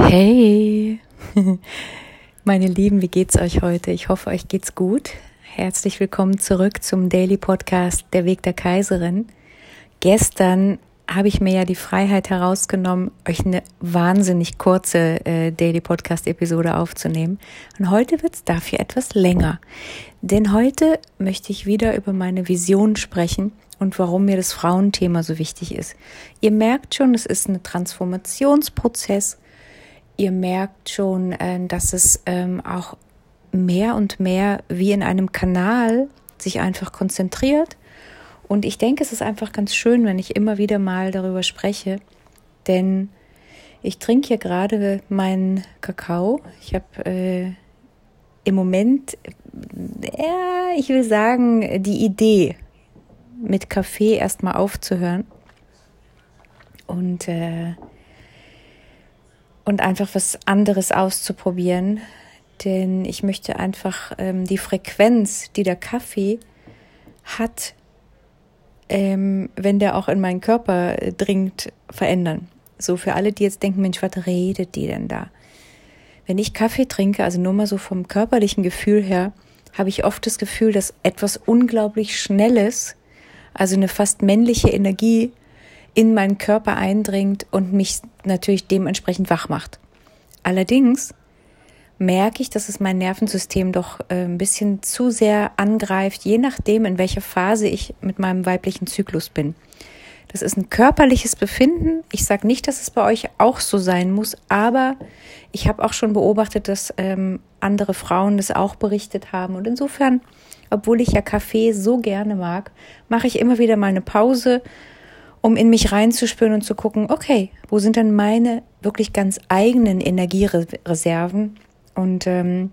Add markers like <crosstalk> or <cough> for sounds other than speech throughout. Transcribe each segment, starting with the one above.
Hey, meine Lieben, wie geht's euch heute? Ich hoffe, euch geht's gut. Herzlich willkommen zurück zum Daily Podcast Der Weg der Kaiserin. Gestern habe ich mir ja die Freiheit herausgenommen, euch eine wahnsinnig kurze äh, Daily Podcast Episode aufzunehmen. Und heute wird's dafür etwas länger. Denn heute möchte ich wieder über meine Vision sprechen und warum mir das Frauenthema so wichtig ist. Ihr merkt schon, es ist ein Transformationsprozess ihr merkt schon, äh, dass es ähm, auch mehr und mehr wie in einem Kanal sich einfach konzentriert. Und ich denke, es ist einfach ganz schön, wenn ich immer wieder mal darüber spreche, denn ich trinke hier gerade meinen Kakao. Ich habe äh, im Moment, ja, ich will sagen, die Idee, mit Kaffee erstmal aufzuhören. Und äh, und einfach was anderes auszuprobieren. Denn ich möchte einfach ähm, die Frequenz, die der Kaffee hat, ähm, wenn der auch in meinen Körper äh, dringt, verändern. So für alle, die jetzt denken, Mensch, was redet die denn da? Wenn ich Kaffee trinke, also nur mal so vom körperlichen Gefühl her, habe ich oft das Gefühl, dass etwas unglaublich Schnelles, also eine fast männliche Energie, in meinen Körper eindringt und mich natürlich dementsprechend wach macht. Allerdings merke ich, dass es mein Nervensystem doch äh, ein bisschen zu sehr angreift, je nachdem, in welcher Phase ich mit meinem weiblichen Zyklus bin. Das ist ein körperliches Befinden. Ich sage nicht, dass es bei euch auch so sein muss, aber ich habe auch schon beobachtet, dass ähm, andere Frauen das auch berichtet haben. Und insofern, obwohl ich ja Kaffee so gerne mag, mache ich immer wieder mal eine Pause um in mich reinzuspüren und zu gucken, okay, wo sind denn meine wirklich ganz eigenen Energiereserven? Und ähm,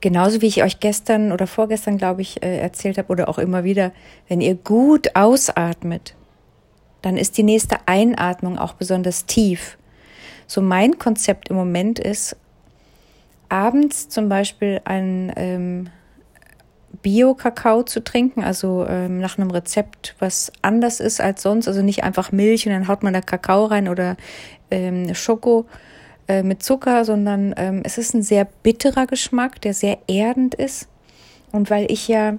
genauso wie ich euch gestern oder vorgestern, glaube ich, äh, erzählt habe oder auch immer wieder, wenn ihr gut ausatmet, dann ist die nächste Einatmung auch besonders tief. So mein Konzept im Moment ist, abends zum Beispiel ein ähm, Bio-Kakao zu trinken, also ähm, nach einem Rezept, was anders ist als sonst, also nicht einfach Milch und dann haut man da Kakao rein oder ähm, Schoko äh, mit Zucker, sondern ähm, es ist ein sehr bitterer Geschmack, der sehr erdend ist. Und weil ich ja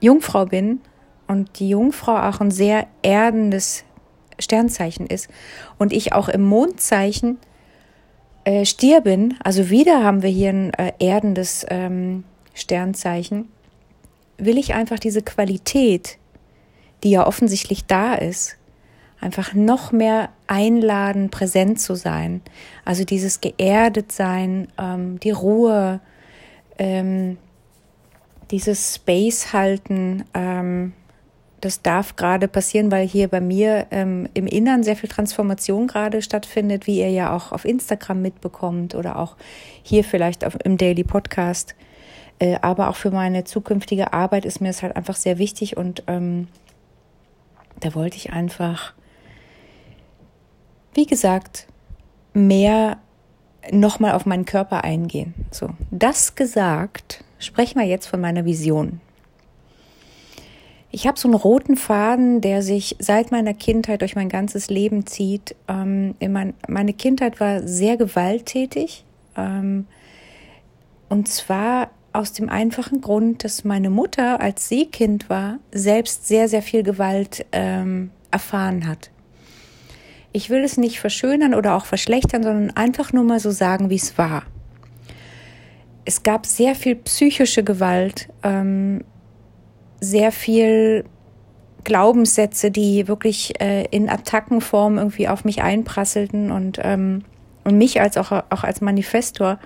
Jungfrau bin und die Jungfrau auch ein sehr erdendes Sternzeichen ist und ich auch im Mondzeichen äh, Stier bin, also wieder haben wir hier ein äh, erdendes ähm, Sternzeichen, will ich einfach diese Qualität, die ja offensichtlich da ist, einfach noch mehr einladen, präsent zu sein. Also dieses geerdet sein, ähm, die Ruhe, ähm, dieses Space halten, ähm, das darf gerade passieren, weil hier bei mir ähm, im Innern sehr viel Transformation gerade stattfindet, wie ihr ja auch auf Instagram mitbekommt oder auch hier vielleicht auf, im Daily Podcast. Äh, aber auch für meine zukünftige Arbeit ist mir es halt einfach sehr wichtig und ähm, da wollte ich einfach, wie gesagt, mehr nochmal auf meinen Körper eingehen. So, das gesagt, sprechen wir jetzt von meiner Vision. Ich habe so einen roten Faden, der sich seit meiner Kindheit durch mein ganzes Leben zieht. Ähm, mein, meine Kindheit war sehr gewalttätig. Ähm, und zwar aus dem einfachen Grund, dass meine Mutter, als sie Kind war, selbst sehr, sehr viel Gewalt ähm, erfahren hat. Ich will es nicht verschönern oder auch verschlechtern, sondern einfach nur mal so sagen, wie es war. Es gab sehr viel psychische Gewalt, ähm, sehr viel Glaubenssätze, die wirklich äh, in Attackenform irgendwie auf mich einprasselten und, ähm, und mich als auch, auch als Manifestor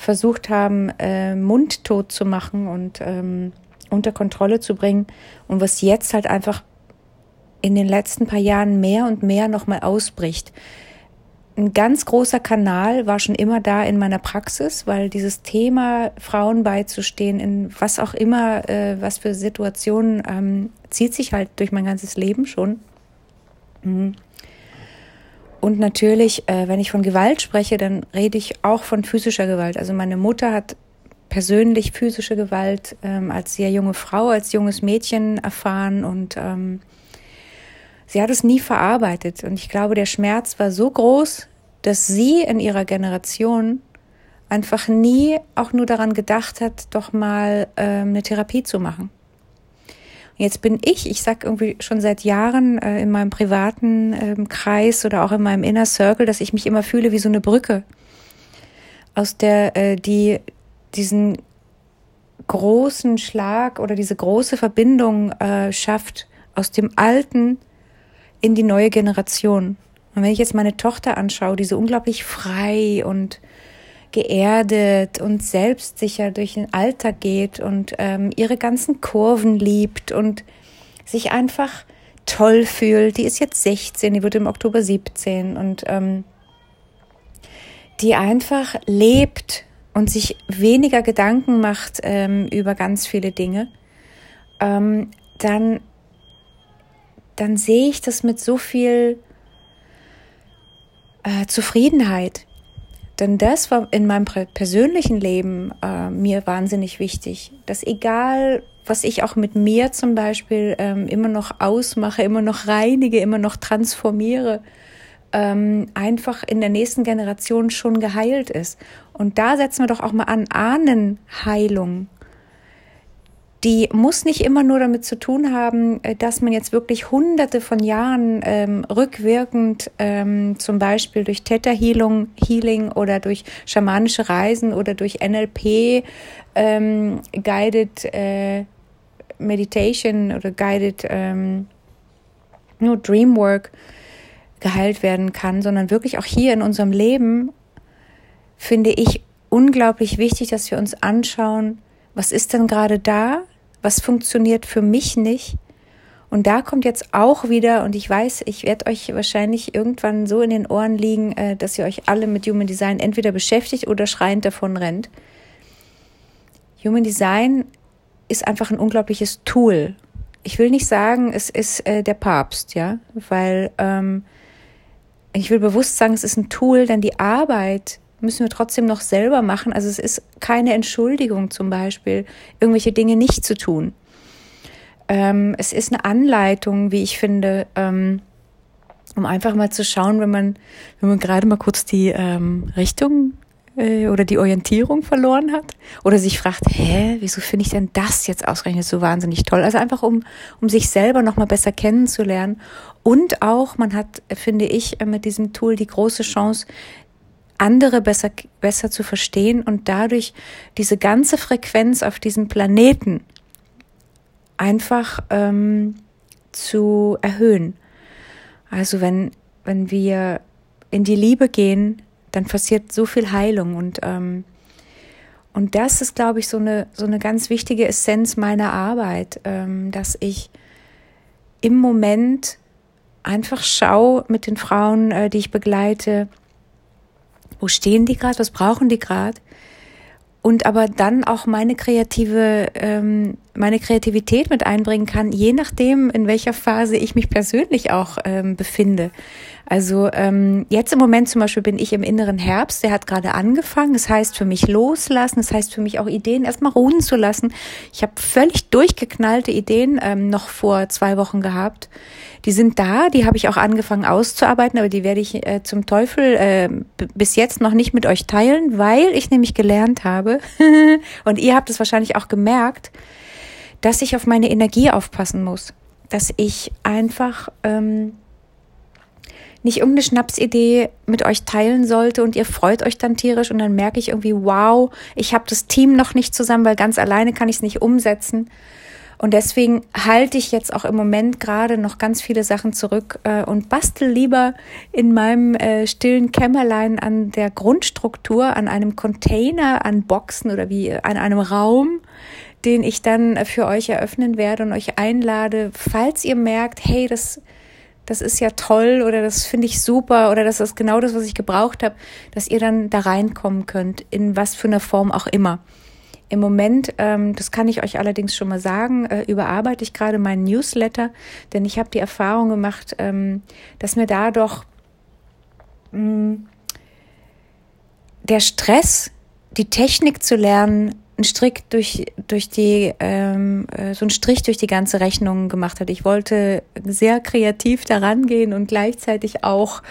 versucht haben, äh, mundtot zu machen und ähm, unter Kontrolle zu bringen und was jetzt halt einfach in den letzten paar Jahren mehr und mehr nochmal ausbricht. Ein ganz großer Kanal war schon immer da in meiner Praxis, weil dieses Thema Frauen beizustehen, in was auch immer, äh, was für Situationen, ähm, zieht sich halt durch mein ganzes Leben schon. Mhm. Und natürlich, äh, wenn ich von Gewalt spreche, dann rede ich auch von physischer Gewalt. Also meine Mutter hat persönlich physische Gewalt ähm, als sehr junge Frau, als junges Mädchen erfahren und ähm, sie hat es nie verarbeitet. Und ich glaube, der Schmerz war so groß, dass sie in ihrer Generation einfach nie auch nur daran gedacht hat, doch mal ähm, eine Therapie zu machen. Jetzt bin ich, ich sag irgendwie schon seit Jahren äh, in meinem privaten ähm, Kreis oder auch in meinem Inner Circle, dass ich mich immer fühle wie so eine Brücke, aus der äh, die diesen großen Schlag oder diese große Verbindung äh, schafft aus dem Alten in die neue Generation. Und wenn ich jetzt meine Tochter anschaue, die so unglaublich frei und geerdet und selbstsicher durch den Alltag geht und ähm, ihre ganzen Kurven liebt und sich einfach toll fühlt. Die ist jetzt 16, die wird im Oktober 17 und ähm, die einfach lebt und sich weniger Gedanken macht ähm, über ganz viele Dinge, ähm, dann, dann sehe ich das mit so viel äh, Zufriedenheit. Denn das war in meinem persönlichen Leben äh, mir wahnsinnig wichtig, dass egal, was ich auch mit mir zum Beispiel ähm, immer noch ausmache, immer noch reinige, immer noch transformiere, ähm, einfach in der nächsten Generation schon geheilt ist. Und da setzen wir doch auch mal an Ahnenheilung die muss nicht immer nur damit zu tun haben, äh, dass man jetzt wirklich hunderte von Jahren ähm, rückwirkend ähm, zum Beispiel durch Theta Healing, Healing oder durch schamanische Reisen oder durch NLP ähm, Guided äh, Meditation oder Guided ähm, nur Dreamwork geheilt werden kann, sondern wirklich auch hier in unserem Leben finde ich unglaublich wichtig, dass wir uns anschauen, was ist denn gerade da? Was funktioniert für mich nicht? Und da kommt jetzt auch wieder, und ich weiß, ich werde euch wahrscheinlich irgendwann so in den Ohren liegen, äh, dass ihr euch alle mit Human Design entweder beschäftigt oder schreiend davon rennt. Human Design ist einfach ein unglaubliches Tool. Ich will nicht sagen, es ist äh, der Papst, ja, weil ähm, ich will bewusst sagen, es ist ein Tool, denn die Arbeit müssen wir trotzdem noch selber machen. Also es ist keine Entschuldigung zum Beispiel, irgendwelche Dinge nicht zu tun. Ähm, es ist eine Anleitung, wie ich finde, ähm, um einfach mal zu schauen, wenn man, wenn man gerade mal kurz die ähm, Richtung äh, oder die Orientierung verloren hat oder sich fragt, hä, wieso finde ich denn das jetzt ausgerechnet so wahnsinnig toll? Also einfach um, um sich selber noch mal besser kennenzulernen und auch, man hat, finde ich, mit diesem Tool die große Chance, andere besser, besser zu verstehen und dadurch diese ganze Frequenz auf diesem Planeten einfach ähm, zu erhöhen. Also wenn, wenn wir in die Liebe gehen, dann passiert so viel Heilung und ähm, und das ist, glaube ich, so eine so eine ganz wichtige Essenz meiner Arbeit, ähm, dass ich im Moment einfach schaue mit den Frauen, äh, die ich begleite, wo stehen die gerade, was brauchen die gerade und aber dann auch meine kreative, ähm, meine Kreativität mit einbringen kann, je nachdem, in welcher Phase ich mich persönlich auch ähm, befinde. Also ähm, jetzt im Moment zum Beispiel bin ich im inneren Herbst, der hat gerade angefangen. Das heißt für mich loslassen, das heißt für mich auch Ideen erstmal ruhen zu lassen. Ich habe völlig durchgeknallte Ideen ähm, noch vor zwei Wochen gehabt die sind da, die habe ich auch angefangen auszuarbeiten, aber die werde ich äh, zum Teufel äh, bis jetzt noch nicht mit euch teilen, weil ich nämlich gelernt habe, <laughs> und ihr habt es wahrscheinlich auch gemerkt, dass ich auf meine Energie aufpassen muss. Dass ich einfach ähm, nicht irgendeine Schnapsidee mit euch teilen sollte und ihr freut euch dann tierisch und dann merke ich irgendwie, wow, ich habe das Team noch nicht zusammen, weil ganz alleine kann ich es nicht umsetzen. Und deswegen halte ich jetzt auch im Moment gerade noch ganz viele Sachen zurück äh, und bastel lieber in meinem äh, stillen Kämmerlein an der Grundstruktur, an einem Container, an Boxen oder wie an einem Raum, den ich dann für euch eröffnen werde und euch einlade, falls ihr merkt, hey, das das ist ja toll oder das finde ich super oder das ist genau das, was ich gebraucht habe, dass ihr dann da reinkommen könnt, in was für einer Form auch immer. Im Moment, ähm, das kann ich euch allerdings schon mal sagen, äh, überarbeite ich gerade meinen Newsletter, denn ich habe die Erfahrung gemacht, ähm, dass mir da doch mh, der Stress, die Technik zu lernen, einen Strick durch, durch die, ähm, äh, so einen Strich durch die ganze Rechnung gemacht hat. Ich wollte sehr kreativ daran gehen und gleichzeitig auch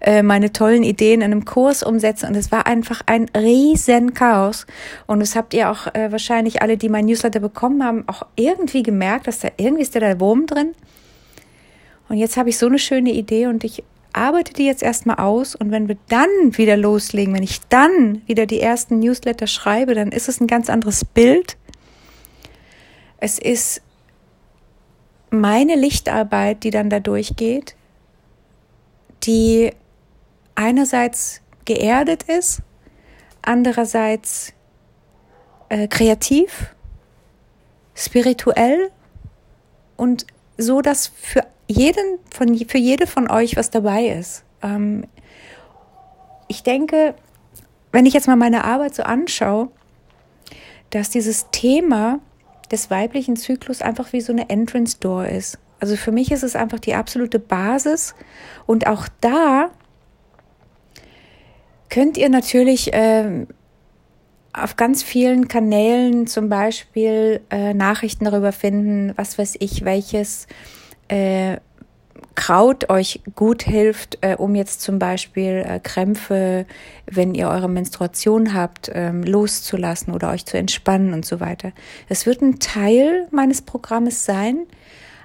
äh, meine tollen Ideen in einem Kurs umsetzen. Und es war einfach ein riesen Chaos. Und das habt ihr auch äh, wahrscheinlich alle, die mein Newsletter bekommen haben, auch irgendwie gemerkt, dass da irgendwie ist da der Wurm drin. Und jetzt habe ich so eine schöne Idee und ich arbeite die jetzt erstmal aus und wenn wir dann wieder loslegen, wenn ich dann wieder die ersten Newsletter schreibe, dann ist es ein ganz anderes Bild. Es ist meine Lichtarbeit, die dann da durchgeht, die einerseits geerdet ist, andererseits äh, kreativ, spirituell und so, dass für jeden von, für jede von euch was dabei ist. Ähm, ich denke, wenn ich jetzt mal meine Arbeit so anschaue, dass dieses Thema des weiblichen Zyklus einfach wie so eine Entrance Door ist. Also für mich ist es einfach die absolute Basis und auch da könnt ihr natürlich äh, auf ganz vielen Kanälen zum Beispiel äh, Nachrichten darüber finden, was weiß ich, welches äh, Kraut euch gut hilft, äh, um jetzt zum Beispiel äh, Krämpfe, wenn ihr eure Menstruation habt, ähm, loszulassen oder euch zu entspannen und so weiter. Es wird ein Teil meines Programmes sein,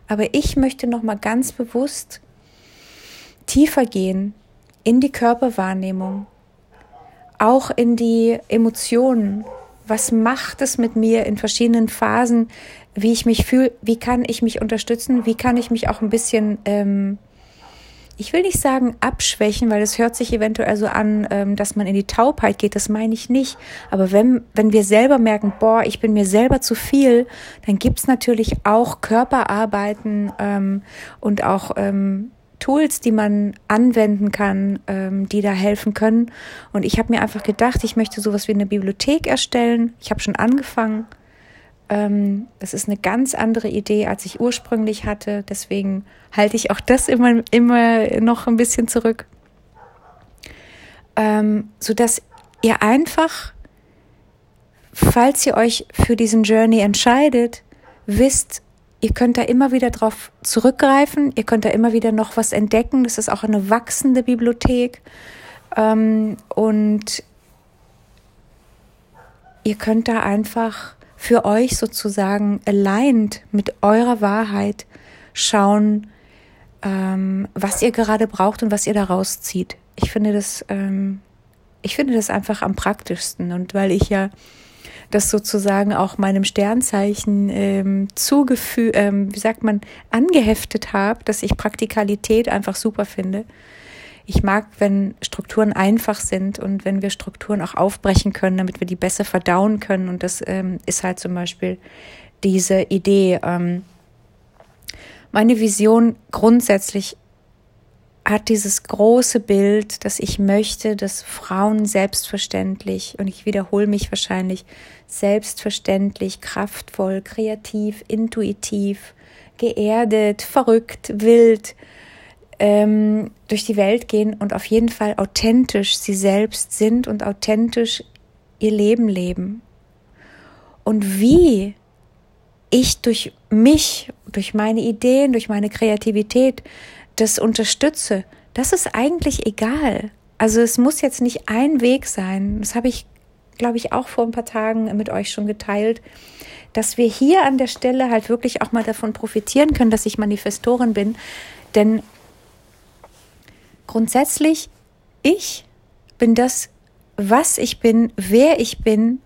aber ich möchte noch mal ganz bewusst tiefer gehen in die Körperwahrnehmung, auch in die Emotionen. Was macht es mit mir in verschiedenen Phasen wie ich mich fühle, wie kann ich mich unterstützen, wie kann ich mich auch ein bisschen, ähm, ich will nicht sagen abschwächen, weil es hört sich eventuell so an, ähm, dass man in die Taubheit geht, das meine ich nicht. Aber wenn, wenn wir selber merken, boah, ich bin mir selber zu viel, dann gibt's natürlich auch Körperarbeiten ähm, und auch ähm, Tools, die man anwenden kann, ähm, die da helfen können. Und ich habe mir einfach gedacht, ich möchte sowas wie eine Bibliothek erstellen. Ich habe schon angefangen. Ähm, es ist eine ganz andere Idee, als ich ursprünglich hatte. Deswegen halte ich auch das immer, immer noch ein bisschen zurück. Ähm, so dass ihr einfach, falls ihr euch für diesen Journey entscheidet, wisst, ihr könnt da immer wieder drauf zurückgreifen, ihr könnt da immer wieder noch was entdecken. Das ist auch eine wachsende Bibliothek. Ähm, und ihr könnt da einfach für euch sozusagen aligned mit eurer Wahrheit schauen, ähm, was ihr gerade braucht und was ihr daraus zieht. Ich finde das, ähm, ich finde das einfach am praktischsten und weil ich ja das sozusagen auch meinem Sternzeichen ähm, zugefügt, ähm, wie sagt man, angeheftet habe, dass ich Praktikalität einfach super finde, ich mag, wenn Strukturen einfach sind und wenn wir Strukturen auch aufbrechen können, damit wir die besser verdauen können. Und das ähm, ist halt zum Beispiel diese Idee. Ähm, meine Vision grundsätzlich hat dieses große Bild, dass ich möchte, dass Frauen selbstverständlich, und ich wiederhole mich wahrscheinlich, selbstverständlich, kraftvoll, kreativ, intuitiv, geerdet, verrückt, wild, ähm, durch die Welt gehen und auf jeden Fall authentisch sie selbst sind und authentisch ihr Leben leben. Und wie ich durch mich, durch meine Ideen, durch meine Kreativität das unterstütze, das ist eigentlich egal. Also es muss jetzt nicht ein Weg sein. Das habe ich, glaube ich, auch vor ein paar Tagen mit euch schon geteilt, dass wir hier an der Stelle halt wirklich auch mal davon profitieren können, dass ich Manifestorin bin. Denn grundsätzlich, ich bin das, was ich bin, wer ich bin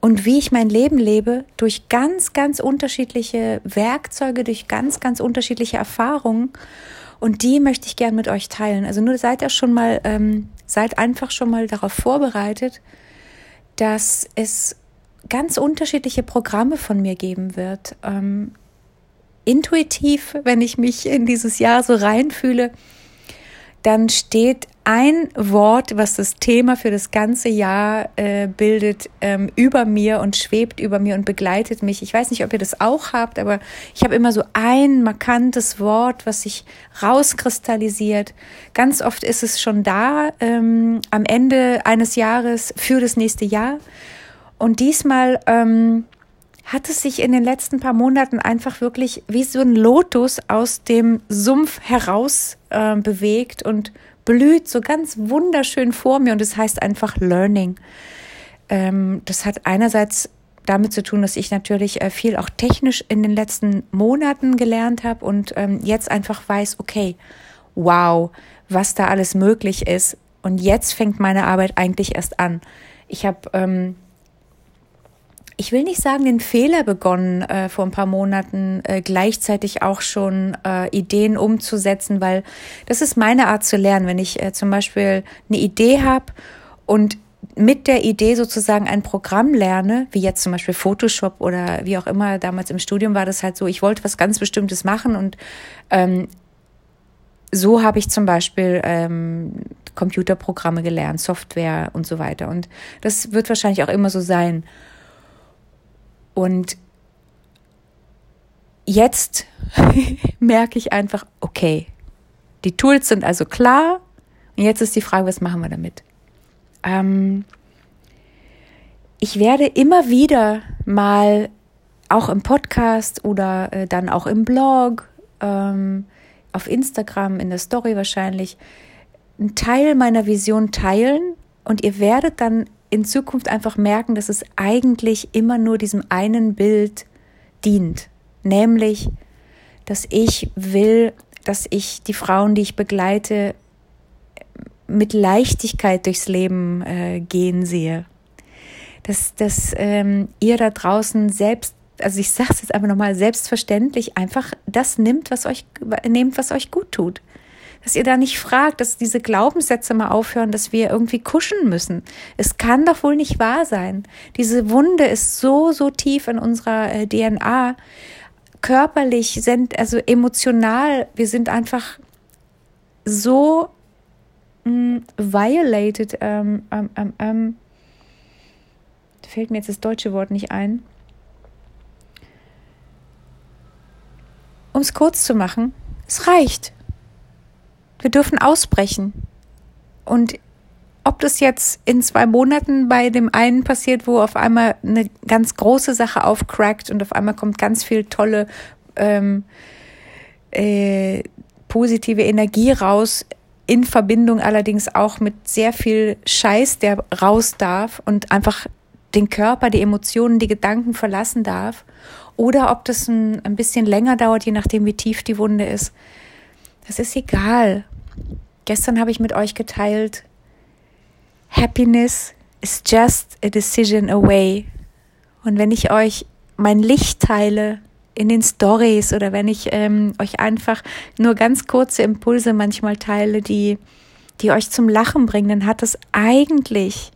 und wie ich mein Leben lebe, durch ganz, ganz unterschiedliche Werkzeuge, durch ganz, ganz unterschiedliche Erfahrungen. Und die möchte ich gern mit euch teilen. Also nur seid ihr schon mal, ähm, seid einfach schon mal darauf vorbereitet, dass es ganz unterschiedliche Programme von mir geben wird. Ähm, intuitiv, wenn ich mich in dieses Jahr so reinfühle, dann steht ein Wort, was das Thema für das ganze Jahr äh, bildet, ähm, über mir und schwebt über mir und begleitet mich. Ich weiß nicht, ob ihr das auch habt, aber ich habe immer so ein markantes Wort, was sich rauskristallisiert. Ganz oft ist es schon da ähm, am Ende eines Jahres für das nächste Jahr. Und diesmal ähm, hat es sich in den letzten paar Monaten einfach wirklich wie so ein Lotus aus dem Sumpf heraus äh, bewegt und blüht so ganz wunderschön vor mir und es das heißt einfach Learning. Ähm, das hat einerseits damit zu tun, dass ich natürlich äh, viel auch technisch in den letzten Monaten gelernt habe und ähm, jetzt einfach weiß, okay, wow, was da alles möglich ist. Und jetzt fängt meine Arbeit eigentlich erst an. Ich habe ähm, ich will nicht sagen, den Fehler begonnen, äh, vor ein paar Monaten äh, gleichzeitig auch schon äh, Ideen umzusetzen, weil das ist meine Art zu lernen. Wenn ich äh, zum Beispiel eine Idee habe und mit der Idee sozusagen ein Programm lerne, wie jetzt zum Beispiel Photoshop oder wie auch immer, damals im Studium war das halt so, ich wollte was ganz Bestimmtes machen und ähm, so habe ich zum Beispiel ähm, Computerprogramme gelernt, Software und so weiter. Und das wird wahrscheinlich auch immer so sein. Und jetzt <laughs> merke ich einfach, okay, die Tools sind also klar. Und jetzt ist die Frage, was machen wir damit? Ähm, ich werde immer wieder mal auch im Podcast oder äh, dann auch im Blog, ähm, auf Instagram, in der Story wahrscheinlich, einen Teil meiner Vision teilen und ihr werdet dann in Zukunft einfach merken, dass es eigentlich immer nur diesem einen Bild dient, nämlich, dass ich will, dass ich die Frauen, die ich begleite, mit Leichtigkeit durchs Leben äh, gehen sehe. Dass, dass ähm, ihr da draußen selbst, also ich sage es jetzt einfach nochmal, selbstverständlich einfach das nimmt, was euch, nehmt, was euch gut tut dass ihr da nicht fragt, dass diese Glaubenssätze mal aufhören, dass wir irgendwie kuschen müssen. Es kann doch wohl nicht wahr sein. Diese Wunde ist so, so tief in unserer äh, DNA. Körperlich sind, also emotional, wir sind einfach so mh, mm, violated. Ähm, ähm, ähm, fällt mir jetzt das deutsche Wort nicht ein. Um es kurz zu machen, es reicht. Wir dürfen ausbrechen. Und ob das jetzt in zwei Monaten bei dem einen passiert, wo auf einmal eine ganz große Sache aufcrackt und auf einmal kommt ganz viel tolle ähm, äh, positive Energie raus, in Verbindung allerdings auch mit sehr viel Scheiß, der raus darf und einfach den Körper, die Emotionen, die Gedanken verlassen darf. Oder ob das ein, ein bisschen länger dauert, je nachdem, wie tief die Wunde ist. Das ist egal. Gestern habe ich mit euch geteilt, Happiness is just a decision away. Und wenn ich euch mein Licht teile in den Stories oder wenn ich ähm, euch einfach nur ganz kurze Impulse manchmal teile, die, die euch zum Lachen bringen, dann hat es eigentlich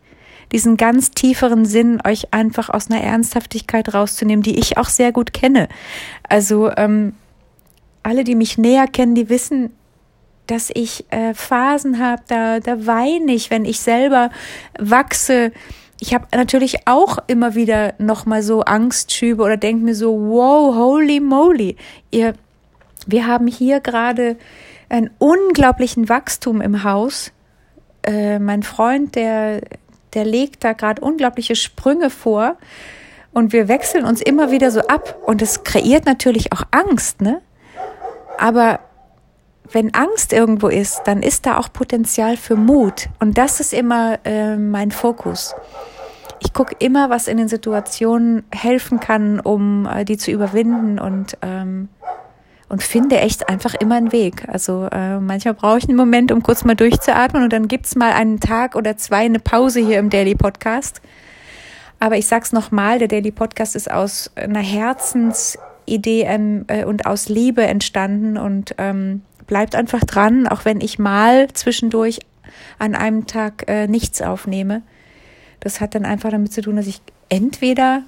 diesen ganz tieferen Sinn, euch einfach aus einer Ernsthaftigkeit rauszunehmen, die ich auch sehr gut kenne. Also ähm, alle, die mich näher kennen, die wissen, dass ich äh, Phasen habe, da, da weine ich, wenn ich selber wachse. Ich habe natürlich auch immer wieder nochmal so Angstschübe oder denke mir so, wow, holy moly. Ihr, wir haben hier gerade einen unglaublichen Wachstum im Haus. Äh, mein Freund, der, der legt da gerade unglaubliche Sprünge vor. Und wir wechseln uns immer wieder so ab. Und es kreiert natürlich auch Angst, ne? Aber wenn Angst irgendwo ist, dann ist da auch Potenzial für Mut. Und das ist immer äh, mein Fokus. Ich gucke immer, was in den Situationen helfen kann, um äh, die zu überwinden und, ähm, und finde echt einfach immer einen Weg. Also äh, manchmal brauche ich einen Moment, um kurz mal durchzuatmen und dann gibt's mal einen Tag oder zwei eine Pause hier im Daily Podcast. Aber ich sag's nochmal, der Daily Podcast ist aus einer Herzensidee ähm, äh, und aus Liebe entstanden und ähm, bleibt einfach dran, auch wenn ich mal zwischendurch an einem Tag äh, nichts aufnehme. Das hat dann einfach damit zu tun, dass ich entweder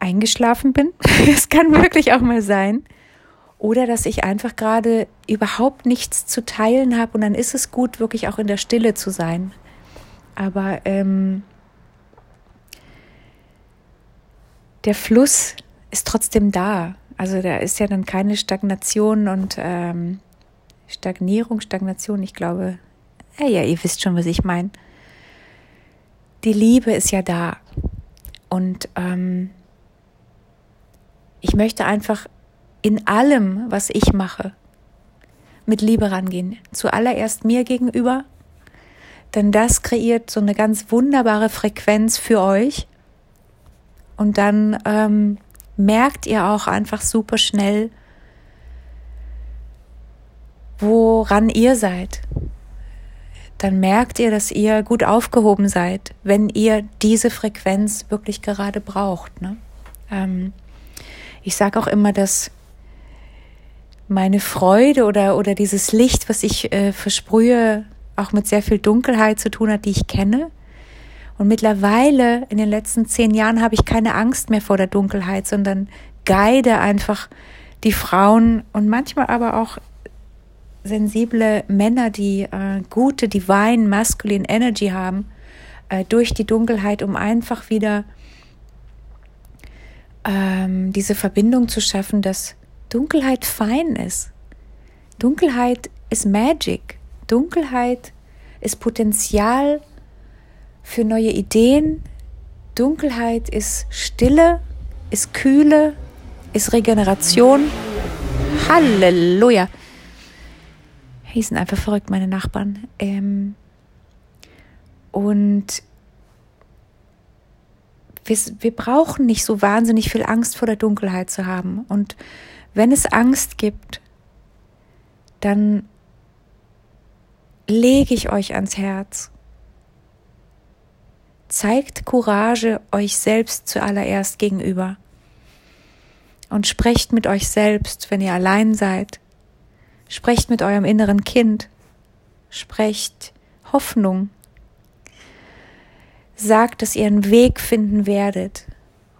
eingeschlafen bin, <laughs> es kann wirklich auch mal sein, oder dass ich einfach gerade überhaupt nichts zu teilen habe und dann ist es gut, wirklich auch in der Stille zu sein. Aber ähm, der Fluss ist trotzdem da. Also da ist ja dann keine Stagnation und ähm, Stagnierung, Stagnation, ich glaube, ja, ja, ihr wisst schon, was ich meine. Die Liebe ist ja da. Und ähm, ich möchte einfach in allem, was ich mache, mit Liebe rangehen. Zuallererst mir gegenüber, denn das kreiert so eine ganz wunderbare Frequenz für euch. Und dann ähm, merkt ihr auch einfach super schnell, woran ihr seid. Dann merkt ihr, dass ihr gut aufgehoben seid, wenn ihr diese Frequenz wirklich gerade braucht. Ne? Ähm, ich sage auch immer, dass meine Freude oder, oder dieses Licht, was ich äh, versprühe, auch mit sehr viel Dunkelheit zu tun hat, die ich kenne. Und mittlerweile, in den letzten zehn Jahren, habe ich keine Angst mehr vor der Dunkelheit, sondern guide einfach die Frauen und manchmal aber auch sensible Männer, die äh, gute Divine Masculine Energy haben, äh, durch die Dunkelheit, um einfach wieder ähm, diese Verbindung zu schaffen, dass Dunkelheit fein ist. Dunkelheit ist Magic. Dunkelheit ist Potenzial für neue Ideen. Dunkelheit ist Stille, ist Kühle, ist Regeneration. Halleluja. Die sind einfach verrückt, meine Nachbarn. Ähm und wir, wir brauchen nicht so wahnsinnig viel Angst vor der Dunkelheit zu haben. Und wenn es Angst gibt, dann lege ich euch ans Herz. Zeigt Courage euch selbst zuallererst gegenüber und sprecht mit euch selbst, wenn ihr allein seid. Sprecht mit eurem inneren Kind. Sprecht Hoffnung. Sagt, dass ihr einen Weg finden werdet.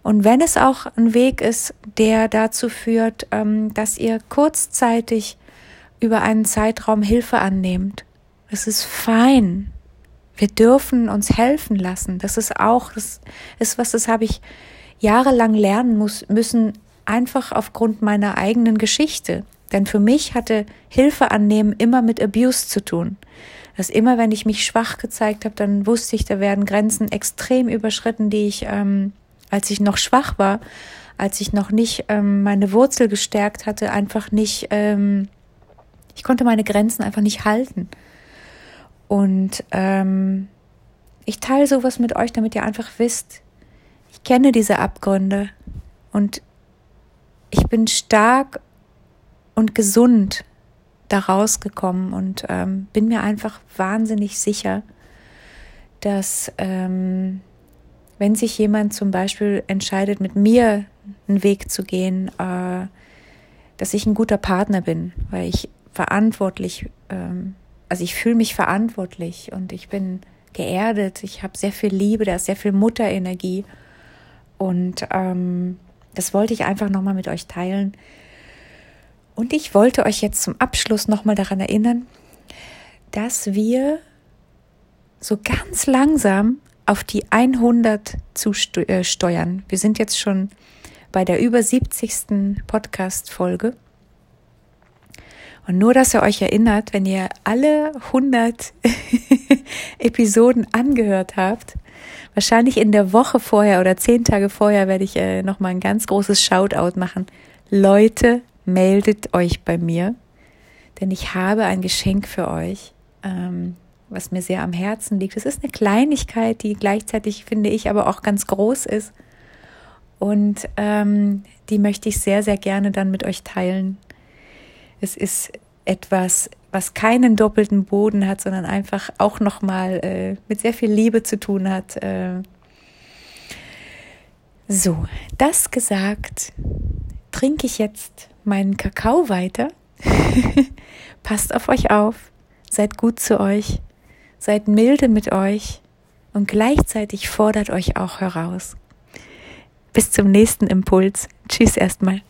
Und wenn es auch ein Weg ist, der dazu führt, ähm, dass ihr kurzzeitig über einen Zeitraum Hilfe annehmt, es ist fein. Wir dürfen uns helfen lassen. Das ist auch, das ist was, das habe ich jahrelang lernen muss, müssen, einfach aufgrund meiner eigenen Geschichte. Denn für mich hatte Hilfe annehmen immer mit Abuse zu tun. Dass immer, wenn ich mich schwach gezeigt habe, dann wusste ich, da werden Grenzen extrem überschritten, die ich, ähm, als ich noch schwach war, als ich noch nicht ähm, meine Wurzel gestärkt hatte, einfach nicht, ähm, ich konnte meine Grenzen einfach nicht halten. Und ähm, ich teile sowas mit euch, damit ihr einfach wisst, ich kenne diese Abgründe. Und ich bin stark und gesund da rausgekommen und ähm, bin mir einfach wahnsinnig sicher, dass ähm, wenn sich jemand zum Beispiel entscheidet, mit mir einen Weg zu gehen, äh, dass ich ein guter Partner bin, weil ich verantwortlich ähm, also ich fühle mich verantwortlich und ich bin geerdet, ich habe sehr viel Liebe, da ist sehr viel Mutterenergie und ähm, das wollte ich einfach nochmal mit euch teilen. Und ich wollte euch jetzt zum Abschluss nochmal daran erinnern, dass wir so ganz langsam auf die 100 zusteuern. Wir sind jetzt schon bei der über 70. Podcast-Folge. Und nur, dass ihr euch erinnert, wenn ihr alle 100 <laughs> Episoden angehört habt, wahrscheinlich in der Woche vorher oder zehn Tage vorher werde ich äh, nochmal ein ganz großes Shoutout machen. Leute, meldet euch bei mir, denn ich habe ein Geschenk für euch, ähm, was mir sehr am Herzen liegt. Es ist eine Kleinigkeit, die gleichzeitig, finde ich, aber auch ganz groß ist. Und ähm, die möchte ich sehr, sehr gerne dann mit euch teilen. Es ist etwas, was keinen doppelten Boden hat, sondern einfach auch nochmal äh, mit sehr viel Liebe zu tun hat. Äh. So, das gesagt, trinke ich jetzt meinen Kakao weiter. <laughs> Passt auf euch auf, seid gut zu euch, seid milde mit euch und gleichzeitig fordert euch auch heraus. Bis zum nächsten Impuls. Tschüss erstmal.